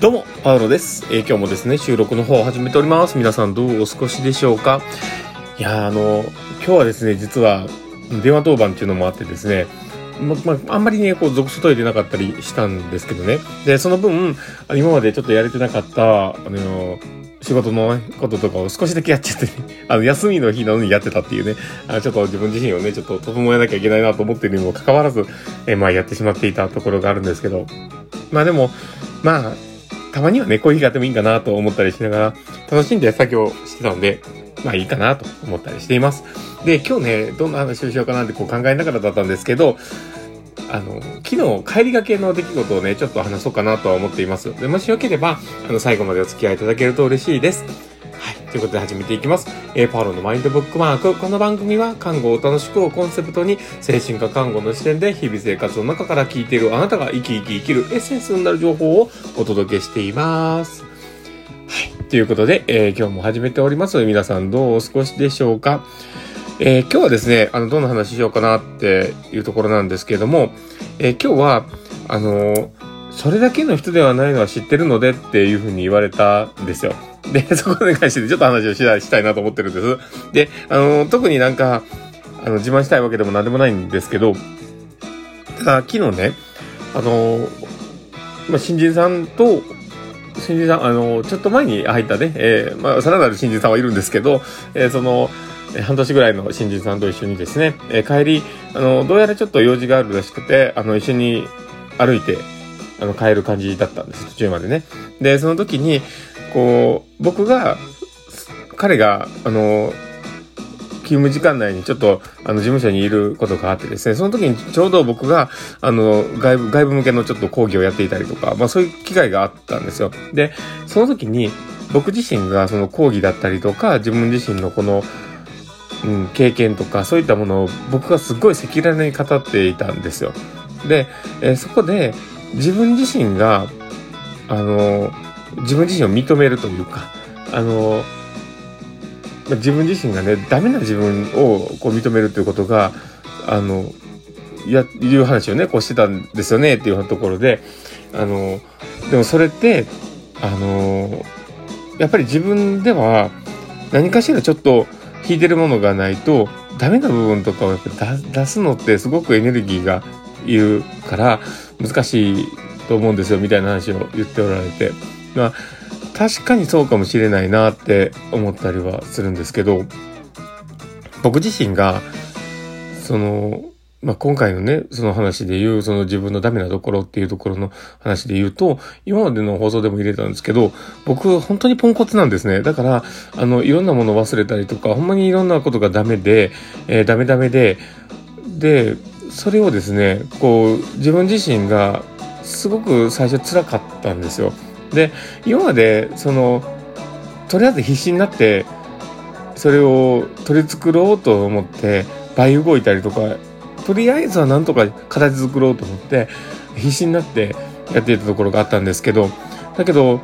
どうも、パウロです。えー今日もですね、収録の方を始めております。皆さんどうお過ごしでしょうか？いやーあの、今日はですね、実は、電話当番っていうのもあってですね、ま、まあんまりね、こう、属外へ出なかったりしたんですけどね。で、その分、今までちょっとやれてなかった、あの、仕事のこととかを少しだけやっちゃってね、あの、休みの日なのにやってたっていうね、あちょっと自分自身をね、ちょっと整えなきゃいけないなと思っているにもかかわらず、えまあ、やってしまっていたところがあるんですけど、まあでも、まあ、たまにはね、コーヒー買ってもいいかなと思ったりしながら、楽しんで作業してたんで、まあいいかなと思ったりしています。で、今日ね、どんな話をしようかなってこう考えながらだったんですけど、あの、昨日帰りがけの出来事をね、ちょっと話そうかなとは思っています。で、もしよければ、あの、最後までお付き合いいただけると嬉しいです。ということで始めていきます。えーパウロのマインドブックマーク。この番組は、看護を楽しくをコンセプトに、精神科看護の視点で、日々生活の中から聞いているあなたが生き生き生きるエッセンスになる情報をお届けしています。はい。ということで、えー今日も始めております。皆さんどうお過ごしでしょうかえー今日はですね、あの、どんな話しようかなっていうところなんですけれども、えー今日は、あのそれだけの人ではないのは知ってるのでっていうふうに言われたんですよ。で、そこに関してちょっと話をししたいなと思ってるんです。で、あの特になんか、あの、自慢したいわけでも何でもないんですけど、ただ、昨日ね、あのまあ、新人さんと、新人さん、あの、ちょっと前に入ったね、えーまあ、さらなる新人さんはいるんですけど、えーその、え半年ぐらいの新人さんと一緒にですね、えー帰り、あの、どうやらちょっと用事があるらしくて、あの、一緒に歩いて、あの、帰る感じだったんです、途中までね。で、その時に、こう、僕が、彼が、あの、勤務時間内にちょっと、あの、事務所にいることがあってですね、その時にちょうど僕が、あの、外部、外部向けのちょっと講義をやっていたりとか、まあそういう機会があったんですよ。で、その時に、僕自身がその講義だったりとか、自分自身のこの、うん、経験とか、そういったものを僕がすごい赤裸々に語っていたんですよ。で、えーそこで、自分自身が、あの、自分自身を認めるというか、あの、自分自身がね、ダメな自分をこう認めるということが、あの、や、いう話をね、こうしてたんですよね、っていうところで、あの、でもそれって、あの、やっぱり自分では何かしらちょっと引いてるものがないと、ダメな部分とかをやっぱ出すのってすごくエネルギーがいるから難しいと思うんですよ、みたいな話を言っておられて。まあ確かにそうかもしれないなって思ったりはするんですけど、僕自身が、その、まあ、今回のね、その話で言う、その自分のダメなところっていうところの話で言うと、今までの放送でも入れたんですけど、僕本当にポンコツなんですね。だから、あの、いろんなものを忘れたりとか、ほんまにいろんなことがダメで、えーダメダメで、で、それをですね、こう、自分自身がすごく最初辛かったんですよ。で、今まで、その、とりあえず必死になって、それを取り繕おうと思って、倍動いたりとか、とりあえずはなんとか形作ろうと思って、必死になってやっていたところがあったんですけど、だけど、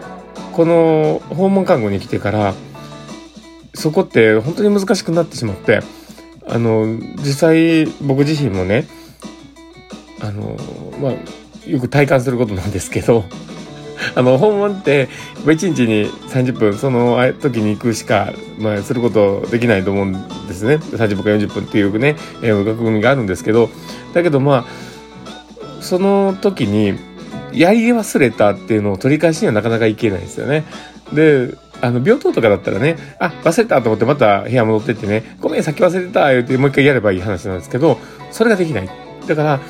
この訪問看護に来てから、そこって本当に難しくなってしまって、あの、実際僕自身もね、あの、まあ、よく体感することなんですけど、あの、訪問って、1日に30分、その時に行くしか、まあ、することできないと思うんですね。30分か40分っていうね、えー、枠組みがあるんですけど、だけどまあ、その時に、やり忘れたっていうのを取り返しにはなかなかいけないですよね。で、あの、病棟とかだったらね、あ、忘れたと思ってまた部屋戻ってってね、ごめん、さっき忘れてた、言ってもう一回やればいい話なんですけど、それができない。だから、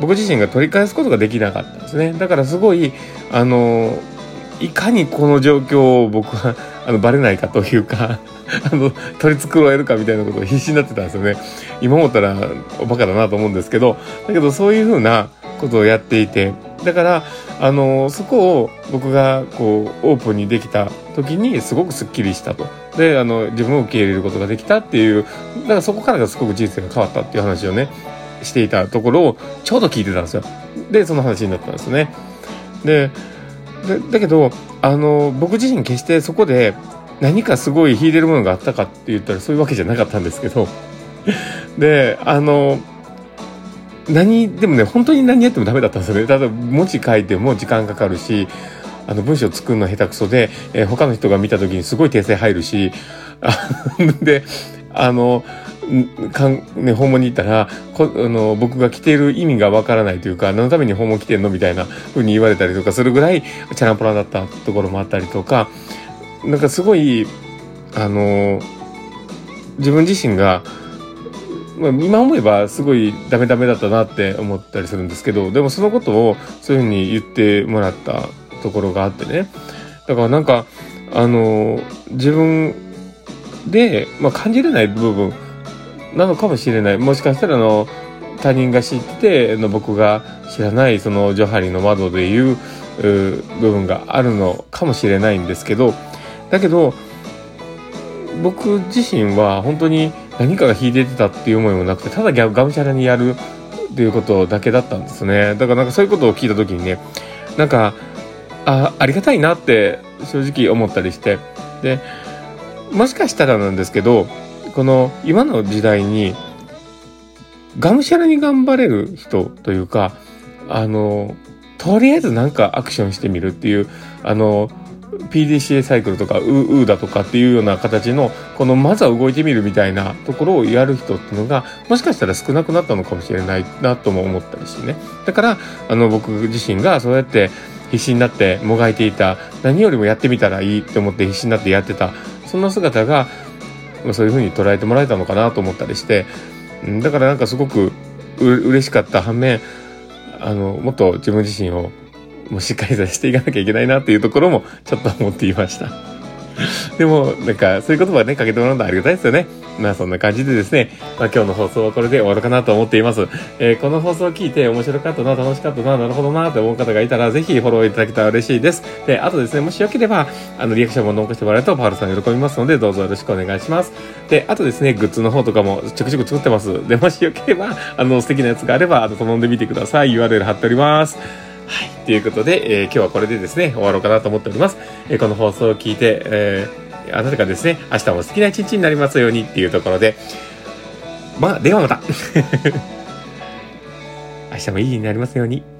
僕自身が取り返すことができなかったんですね。だからすごい、あの、いかにこの状況を僕は、あの、バレないかというか、あの、取り繕えるかみたいなことを必死になってたんですよね。今思ったら、おバカだなと思うんですけど、だけどそういうふうなことをやっていて、だから、あの、そこを僕が、こう、オープンにできた時に、すごくスッキリしたと。で、あの、自分を受け入れることができたっていう、だからそこからがすごく人生が変わったっていう話をね、していたところをちょうど聞いてたんですよ。で、その話になったんですよね。で、でだけど、あの、僕自身決してそこで何かすごい引いてるものがあったかって言ったらそういうわけじゃなかったんですけど、で、あの、何、でもね、本当に何やってもダメだったんですよね。ただ文字書いても時間かかるし、あの文章作るの下手くそで、えー、他の人が見た時にすごい訂正入るし、で、あの、かんね、訪問に行ったらこあの僕が着ている意味がわからないというか何のために訪問来てんのみたいな風に言われたりとかするぐらいチャランポランだったところもあったりとかなんかすごいあの自分自身が、まあ、今思えばすごいダメダメだったなって思ったりするんですけどでもそのことをそういうふうに言ってもらったところがあってね。だからなんかあの自分で、まあ、感じれない部分なのかもしれない。もしかしたらあの他人が知っての僕が知らないそのジョハリの窓でいう部分があるのかもしれないんですけどだけど僕自身は本当に何かが秀でてたっていう思いもなくてただがむしゃらにやるっていうことだけだったんですね。だからなんかそういうことを聞いた時にねなんかあありがたいなって正直思ったりしてでもしかしたらなんですけどこの今の時代にがむしゃらに頑張れる人というかあのとりあえずなんかアクションしてみるっていうあの PDCA サイクルとかウーだとかっていうような形のこのまずは動いてみるみたいなところをやる人っていうのがもしかしたら少なくなったのかもしれないなとも思ったりしてね。だからあの僕自身がそうやって必死になってもがいていた何よりもやってみたらいいって思って必死になってやってたそんな姿がそういうふうに捉えてもらえたのかなと思ったりしてだからなんかすごくう嬉しかった反面あのもっと自分自身をもうしっかりさせていかなきゃいけないなっていうところもちょっと思っていました。でも、なんか、そういう言葉ね、かけてもらうのはありがたいですよね。まあ、そんな感じでですね、まあ、今日の放送はこれで終わるかなと思っています。えー、この放送を聞いて面白かったな、楽しかったな、なるほどな、って思う方がいたら、ぜひフォローいただけたら嬉しいです。で、あとですね、もしよければ、あの、リアクションも残してもらえると、パールさん喜びますので、どうぞよろしくお願いします。で、あとですね、グッズの方とかもちょくちょく作ってます。で、もしよければ、あの、素敵なやつがあれば、あの、頼んでみてください。URL 貼っております。はい。ということで、えー、今日はこれでですね、終わろうかなと思っております。えー、この放送を聞いて、えー、あなたがですね、明日も好きな一日になりますようにっていうところで、まあ、ではまた 明日もいい日になりますように。